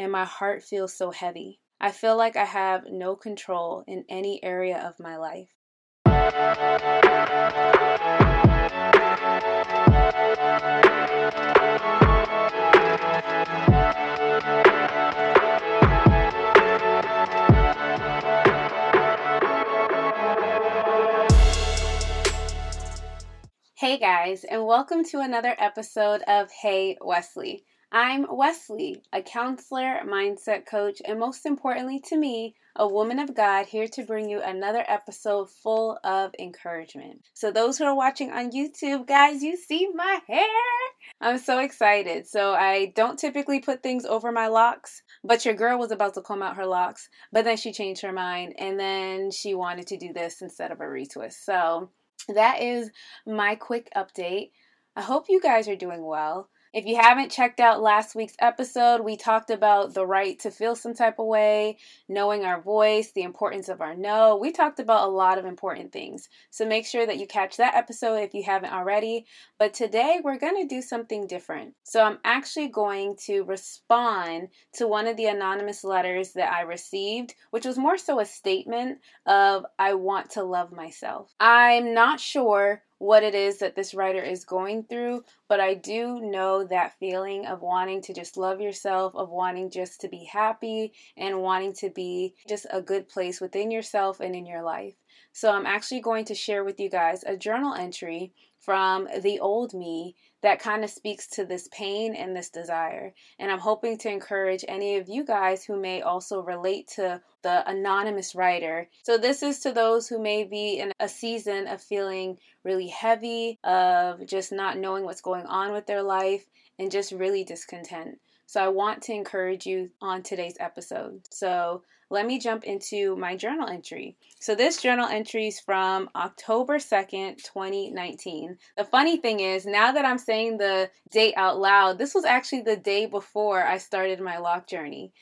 and my heart feels so heavy. I feel like I have no control in any area of my life. Hey guys, and welcome to another episode of Hey Weslee. I'm Weslee, a counselor, mindset coach, and most importantly to me, a woman of God here to bring you another episode full of encouragement. So, those who are watching on YouTube, guys, you see my hair? I'm so excited. So, I don't typically put things over my locks, but your girl was about to comb out her locks, but then she changed her mind and then she wanted to do this instead of a retwist. So, that is my quick update. I hope you guys are doing well. If you haven't checked out last week's episode, we talked about the right to feel some type of way, knowing our voice, the importance of our no. We talked about a lot of important things. So make sure that you catch that episode if you haven't already. But today we're going to do something different. So I'm actually going to respond to one of the anonymous letters that I received, which was more so a statement of I want to love myself. I'm not sure what it is that this writer is going through, but I do know that feeling of wanting to just love yourself, of wanting just to be happy, and wanting to be just a good place within yourself and in your life. So, I'm actually going to share with you guys a journal entry from the old me that kind of speaks to this pain and this desire. And I'm hoping to encourage any of you guys who may also relate to the anonymous writer. So, this is to those who may be in a season of feeling really heavy, of just not knowing what's going on with their life, and just really discontent. So, I want to encourage you on today's episode. So, let me jump into my journal entry. So, this journal entry is from October 2nd, 2019. The funny thing is, now that I'm saying the date out loud, this was actually the day before I started my lock journey.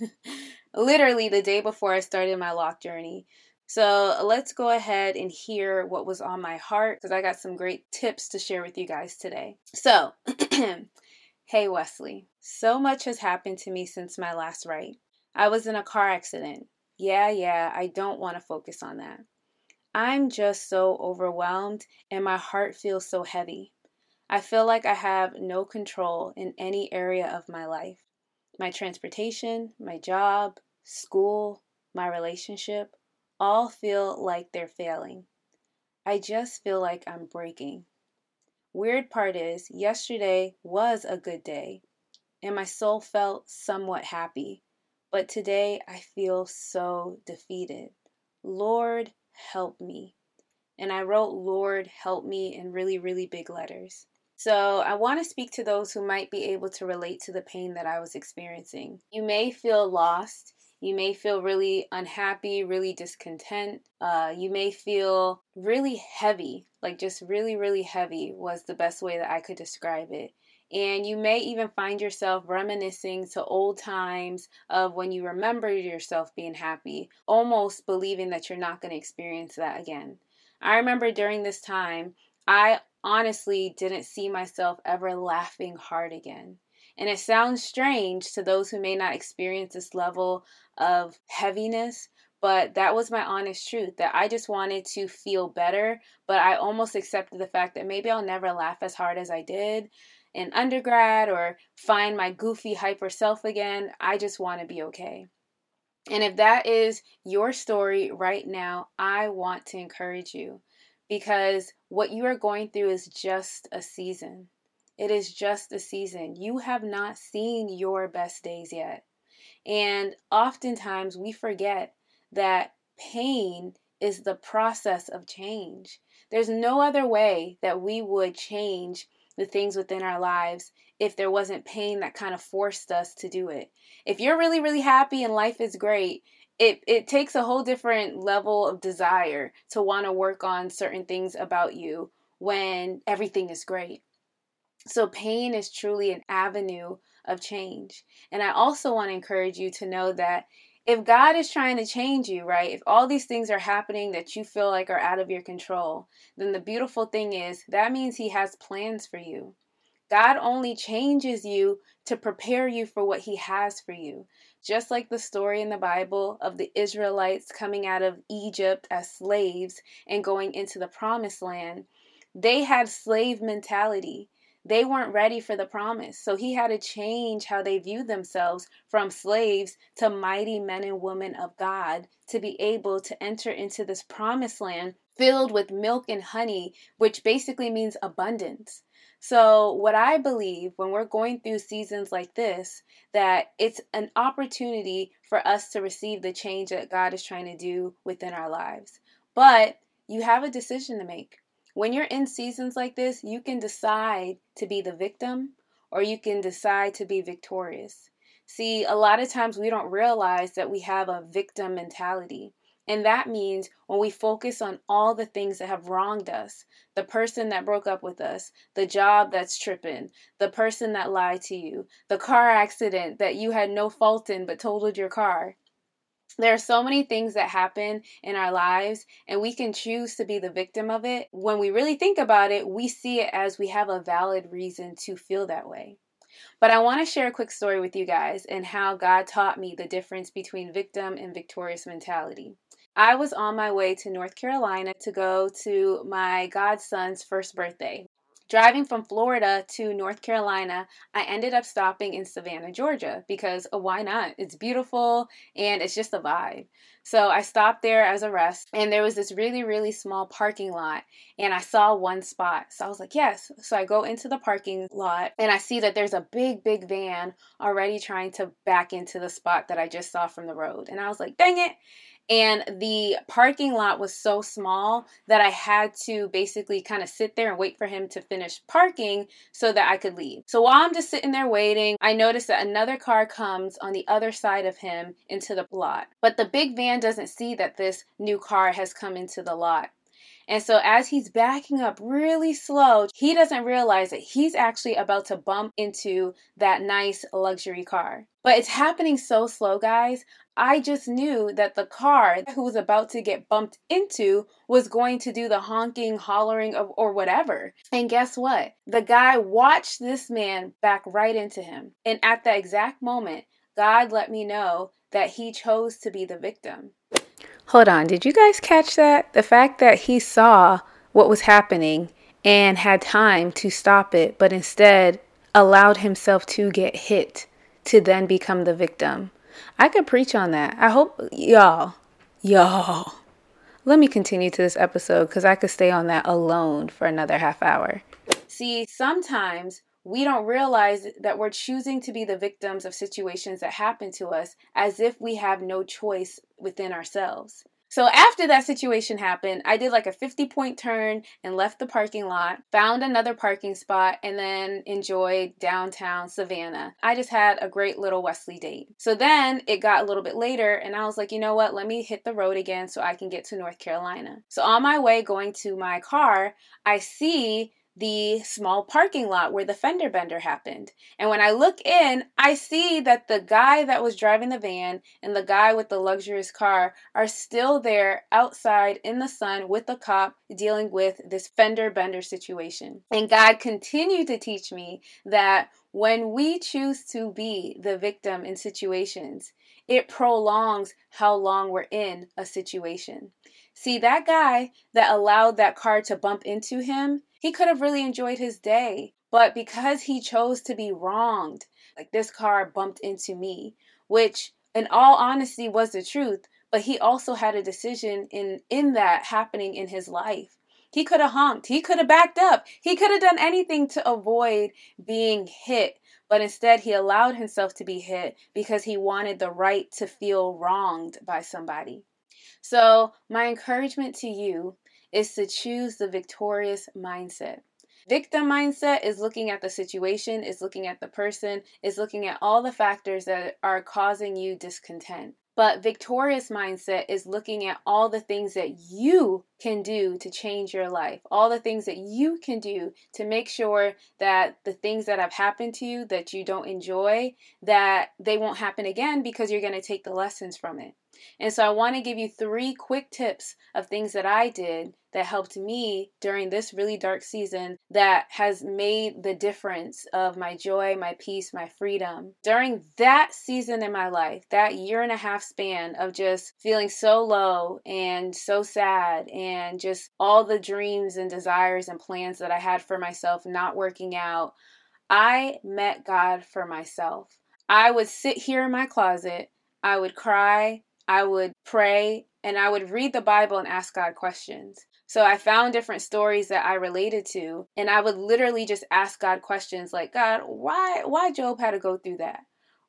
Literally, the day before I started my lock journey. So, let's go ahead and hear what was on my heart because I got some great tips to share with you guys today. So, hey, Weslee, so much has happened to me since my last write. I was in a car accident. Yeah, yeah, I don't want to focus on that. I'm just so overwhelmed and my heart feels so heavy. I feel like I have no control in any area of my life. My transportation, my job, school, my relationship all feel like they're failing. I just feel like I'm breaking. Weird part is, yesterday was a good day, and my soul felt somewhat happy. But today I feel so defeated. Lord, help me. And I wrote, Lord, help me in really, really big letters. So I want to speak to those who might be able to relate to the pain that I was experiencing. You may feel lost. You may feel really unhappy, really discontent. Uh, you may feel really heavy, like just really, really heavy was the best way that I could describe it. And you may even find yourself reminiscing to old times of when you remember yourself being happy, almost believing that you're not going to experience that again. I remember during this time, I honestly didn't see myself ever laughing hard again. And it sounds strange to those who may not experience this level of heaviness, but that was my honest truth that I just wanted to feel better, but I almost accepted the fact that maybe I'll never laugh as hard as I did in undergrad or find my goofy hyper self again. I just want to be okay. And if that is your story right now, I want to encourage you because what you are going through is just a season. It is just a season. You have not seen your best days yet. And oftentimes we forget that pain is the process of change. There's no other way that we would change the things within our lives if there wasn't pain that kind of forced us to do it. If you're really, really happy and life is great, it, it takes a whole different level of desire to want to work on certain things about you when everything is great. So, pain is truly an avenue of change. And I also want to encourage you to know that if God is trying to change you, right, if all these things are happening that you feel like are out of your control, then the beautiful thing is that means He has plans for you. God only changes you to prepare you for what He has for you. Just like the story in the Bible of the Israelites coming out of Egypt as slaves and going into the promised land, they had slave mentality. They weren't ready for the promise. So he had to change how they viewed themselves from slaves to mighty men and women of God to be able to enter into this promised land filled with milk and honey, which basically means abundance. So, what I believe when we're going through seasons like this, that it's an opportunity for us to receive the change that God is trying to do within our lives. But you have a decision to make. When you're in seasons like this, you can decide to be the victim or you can decide to be victorious. See, a lot of times we don't realize that we have a victim mentality. And that means when we focus on all the things that have wronged us the person that broke up with us, the job that's tripping, the person that lied to you, the car accident that you had no fault in but totaled your car there are so many things that happen in our lives, and we can choose to be the victim of it. When we really think about it, we see it as we have a valid reason to feel that way. But I want to share a quick story with you guys and how God taught me the difference between victim and victorious mentality. I was on my way to North Carolina to go to my godson's first birthday. Driving from Florida to North Carolina, I ended up stopping in Savannah, Georgia, because oh, why not? It's beautiful and it's just a vibe. So I stopped there as a rest, and there was this really, really small parking lot, and I saw one spot. So I was like, yes. So I go into the parking lot, and I see that there's a big, big van already trying to back into the spot that I just saw from the road. And I was like, dang it and the parking lot was so small that I had to basically kind of sit there and wait for him to finish parking so that I could leave. So while I'm just sitting there waiting, I notice that another car comes on the other side of him into the lot. But the big van doesn't see that this new car has come into the lot. And so, as he's backing up really slow, he doesn't realize that he's actually about to bump into that nice luxury car. But it's happening so slow, guys. I just knew that the car who was about to get bumped into was going to do the honking, hollering, of, or whatever. And guess what? The guy watched this man back right into him. And at that exact moment, God let me know that he chose to be the victim. Hold on, did you guys catch that? The fact that he saw what was happening and had time to stop it, but instead allowed himself to get hit to then become the victim. I could preach on that. I hope y'all, y'all. Let me continue to this episode because I could stay on that alone for another half hour. See, sometimes we don't realize that we're choosing to be the victims of situations that happen to us as if we have no choice within ourselves. So after that situation happened, I did like a 50 point turn and left the parking lot, found another parking spot, and then enjoyed downtown Savannah. I just had a great little Weslee date. So then it got a little bit later, and I was like, you know what? Let me hit the road again so I can get to North Carolina. So on my way going to my car, I see the small parking lot where the fender bender happened. And when I look in, I see that the guy that was driving the van and the guy with the luxurious car are still there outside in the sun with the cop dealing with this fender bender situation. And God continued to teach me that when we choose to be the victim in situations, it prolongs how long we're in a situation. See, that guy that allowed that car to bump into him, he could have really enjoyed his day. But because he chose to be wronged, like this car bumped into me, which in all honesty was the truth, but he also had a decision in in that happening in his life. He could have honked, he could have backed up, he could have done anything to avoid being hit, but instead he allowed himself to be hit because he wanted the right to feel wronged by somebody. So, my encouragement to you is to choose the victorious mindset. Victim mindset is looking at the situation, is looking at the person, is looking at all the factors that are causing you discontent. But victorious mindset is looking at all the things that you can do to change your life, all the things that you can do to make sure that the things that have happened to you that you don't enjoy, that they won't happen again because you're going to take the lessons from it. And so I want to give you three quick tips of things that I did that helped me during this really dark season that has made the difference of my joy, my peace, my freedom. During that season in my life, that year and a half span of just feeling so low and so sad and just all the dreams and desires and plans that I had for myself not working out, I met God for myself. I would sit here in my closet, I would cry, I would pray, and I would read the Bible and ask God questions. So I found different stories that I related to, and I would literally just ask God questions like, God, why why Job had to go through that?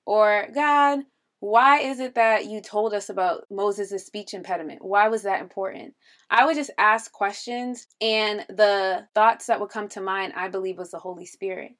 Or God, why is it that you told us about Moses' speech impediment? Why was that important? I would just ask questions, and the thoughts that would come to mind, I believe, was the Holy Spirit.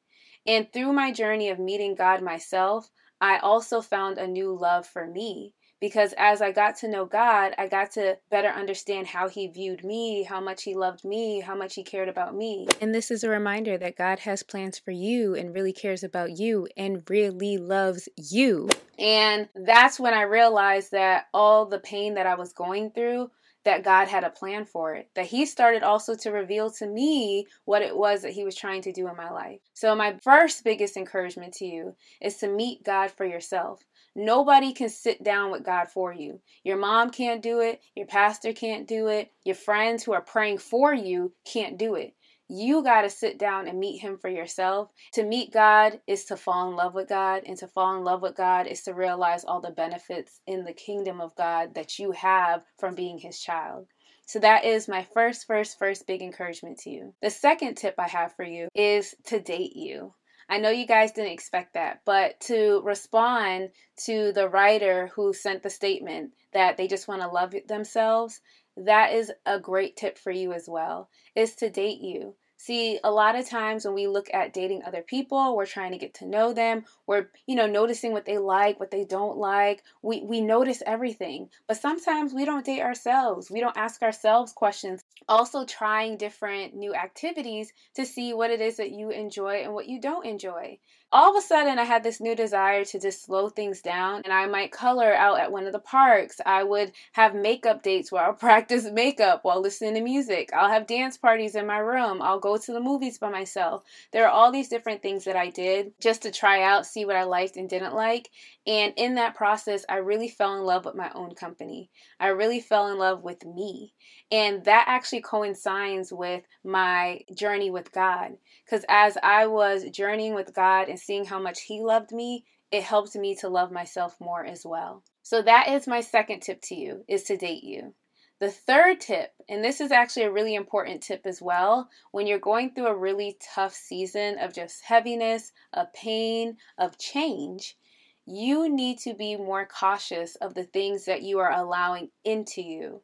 And through my journey of meeting God myself, I also found a new love for me because as I got to know God, I got to better understand how He viewed me, how much He loved me, how much He cared about me. And this is a reminder that God has plans for you and really cares about you and really loves you. And that's when I realized that all the pain that I was going through that God had a plan for it. That He started also to reveal to me what it was that He was trying to do in my life. So, my first biggest encouragement to you is to meet God for yourself. Nobody can sit down with God for you. Your mom can't do it. Your pastor can't do it. Your friends who are praying for you can't do it. You got to sit down and meet Him for yourself. To meet God is to fall in love with God, and to fall in love with God is to realize all the benefits in the kingdom of God that you have from being His child. So that is my first, first, first big encouragement to you. The second tip I have for you is to date you. I know you guys didn't expect that, but to respond to the writer who sent the statement that they just want to love themselves, that is a great tip for you as well, is to date you. See, a lot of times when we look at dating other people, we're trying to get to know them. We're, you know, noticing what they like, what they don't like. We we notice everything. But sometimes we don't date ourselves. We don't ask ourselves questions. Also trying different new activities to see what it is that you enjoy and what you don't enjoy all of a sudden I had this new desire to just slow things down and I might color out at one of the parks. I would have makeup dates where I'll practice makeup while listening to music. I'll have dance parties in my room. I'll go to the movies by myself. There are all these different things that I did just to try out, see what I liked and didn't like. And in that process, I really fell in love with my own company. I really fell in love with me. And that actually coincides with my journey with God. Because as I was journeying with God and seeing how much He loved me, it helped me to love myself more as well. So that is my second tip to you is to date you. The third tip, and this is actually a really important tip as well, when you're going through a really tough season of just heaviness, of pain, of change, you need to be more cautious of the things that you are allowing into you.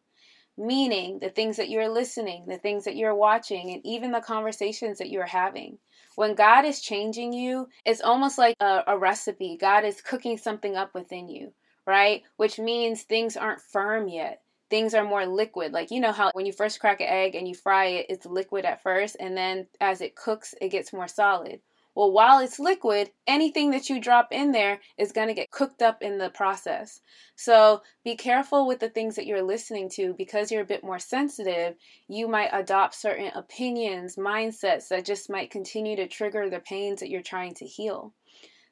Meaning the things that you're listening, the things that you're watching, and even the conversations that you're having. When God is changing you, it's almost like a, a recipe. God is cooking something up within you, right? Which means things aren't firm yet things are more liquid. Like, you know how when you first crack an egg and you fry it, it's liquid at first, and then as it cooks, it gets more solid. Well, while it's liquid, anything that you drop in there is going to get cooked up in the process. So be careful with the things that you're listening to because you're a bit more sensitive. You might adopt certain opinions, mindsets that just might continue to trigger the pains that you're trying to heal.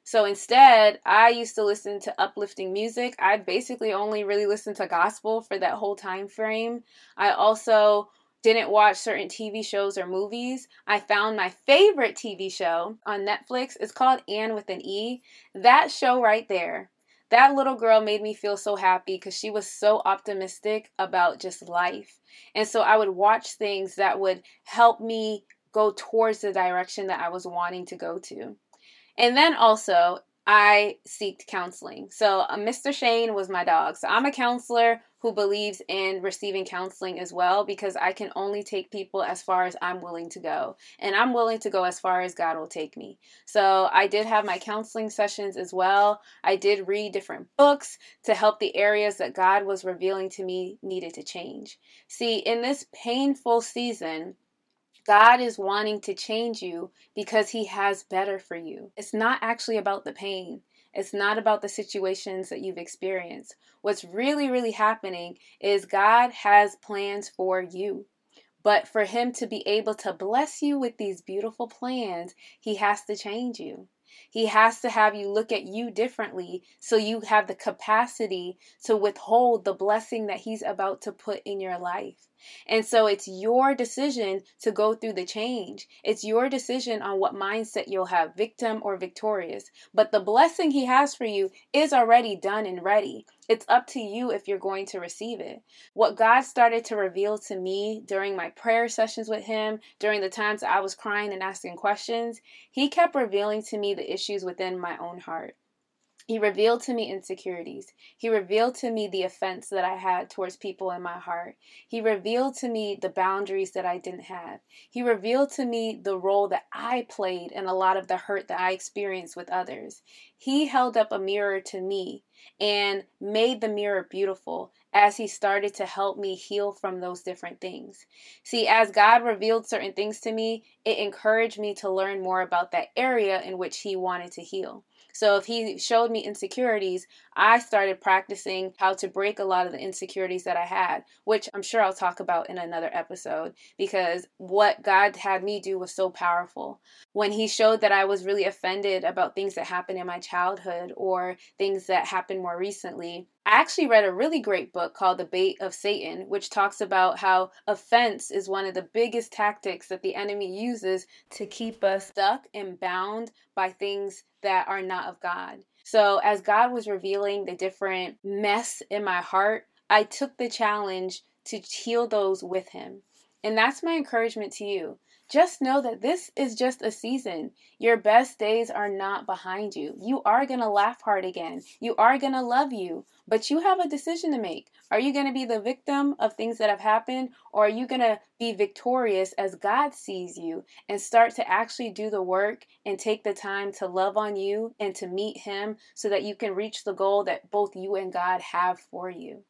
So instead, I used to listen to uplifting music. I basically only really listened to gospel for that whole time frame. I also didn't watch certain TV shows or movies, I found my favorite TV show on Netflix. It's called Anne with an E. That show right there, that little girl made me feel so happy because she was so optimistic about just life. And so I would watch things that would help me go towards the direction that I was wanting to go to. And then also, I seeked counseling. So, uh, Mr. Shane was my dog. So, I'm a counselor who believes in receiving counseling as well because I can only take people as far as I'm willing to go. And I'm willing to go as far as God will take me. So, I did have my counseling sessions as well. I did read different books to help the areas that God was revealing to me needed to change. See, in this painful season, God is wanting to change you because He has better for you. It's not actually about the pain. It's not about the situations that you've experienced. What's really, really happening is God has plans for you. But for Him to be able to bless you with these beautiful plans, He has to change you. He has to have you look at you differently so you have the capacity to withhold the blessing that He's about to put in your life. And so it's your decision to go through the change. It's your decision on what mindset you'll have, victim or victorious. But the blessing He has for you is already done and ready. It's up to you if you're going to receive it. What God started to reveal to me during my prayer sessions with Him, during the times I was crying and asking questions, He kept revealing to me the issues within my own heart. He revealed to me insecurities. He revealed to me the offense that I had towards people in my heart. He revealed to me the boundaries that I didn't have. He revealed to me the role that I played in a lot of the hurt that I experienced with others. He held up a mirror to me and made the mirror beautiful as he started to help me heal from those different things. See, as God revealed certain things to me, it encouraged me to learn more about that area in which he wanted to heal. So if he showed me insecurities, I started practicing how to break a lot of the insecurities that I had, which I'm sure I'll talk about in another episode because what God had me do was so powerful. When he showed that I was really offended about things that happened in my childhood or things that happened more recently, I actually read a really great book called The Bait of Satan, which talks about how offense is one of the biggest tactics that the enemy uses to keep us stuck and bound by things that are not of God. So, as God was revealing the different mess in my heart, I took the challenge to heal those with Him. And that's my encouragement to you. Just know that this is just a season. Your best days are not behind you. You are going to laugh hard again. You are going to love you. But you have a decision to make. Are you going to be the victim of things that have happened, or are you going to be victorious as God sees you and start to actually do the work and take the time to love on you and to meet Him so that you can reach the goal that both you and God have for you?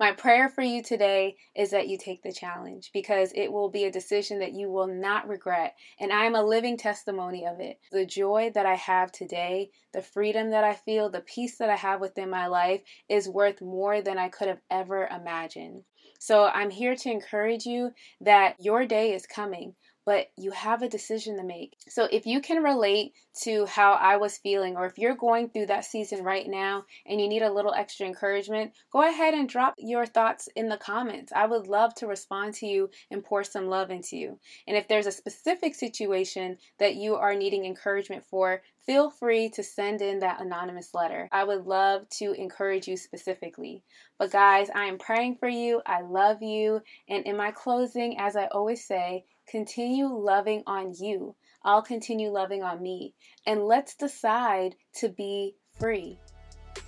My prayer for you today is that you take the challenge because it will be a decision that you will not regret. And I am a living testimony of it. The joy that I have today, the freedom that I feel, the peace that I have within my life is worth more than I could have ever imagined. So I'm here to encourage you that your day is coming but you have a decision to make. So if you can relate to how I was feeling, or if you're going through that season right now and you need a little extra encouragement, go ahead and drop your thoughts in the comments. I would love to respond to you and pour some love into you. And if there's a specific situation that you are needing encouragement for, feel free to send in that anonymous letter. I would love to encourage you specifically. But guys, I am praying for you. I love you. And in my closing, as I always say, continue loving on you. I'll continue loving on me. And let's decide to be free.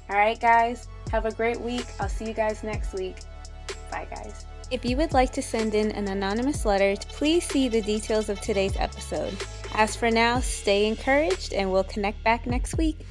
All right, guys, have a great week. I'll see you guys next week. Bye, guys. If you would like to send in an anonymous letter, please see the details of today's episode. As for now, stay encouraged and we'll connect back next week.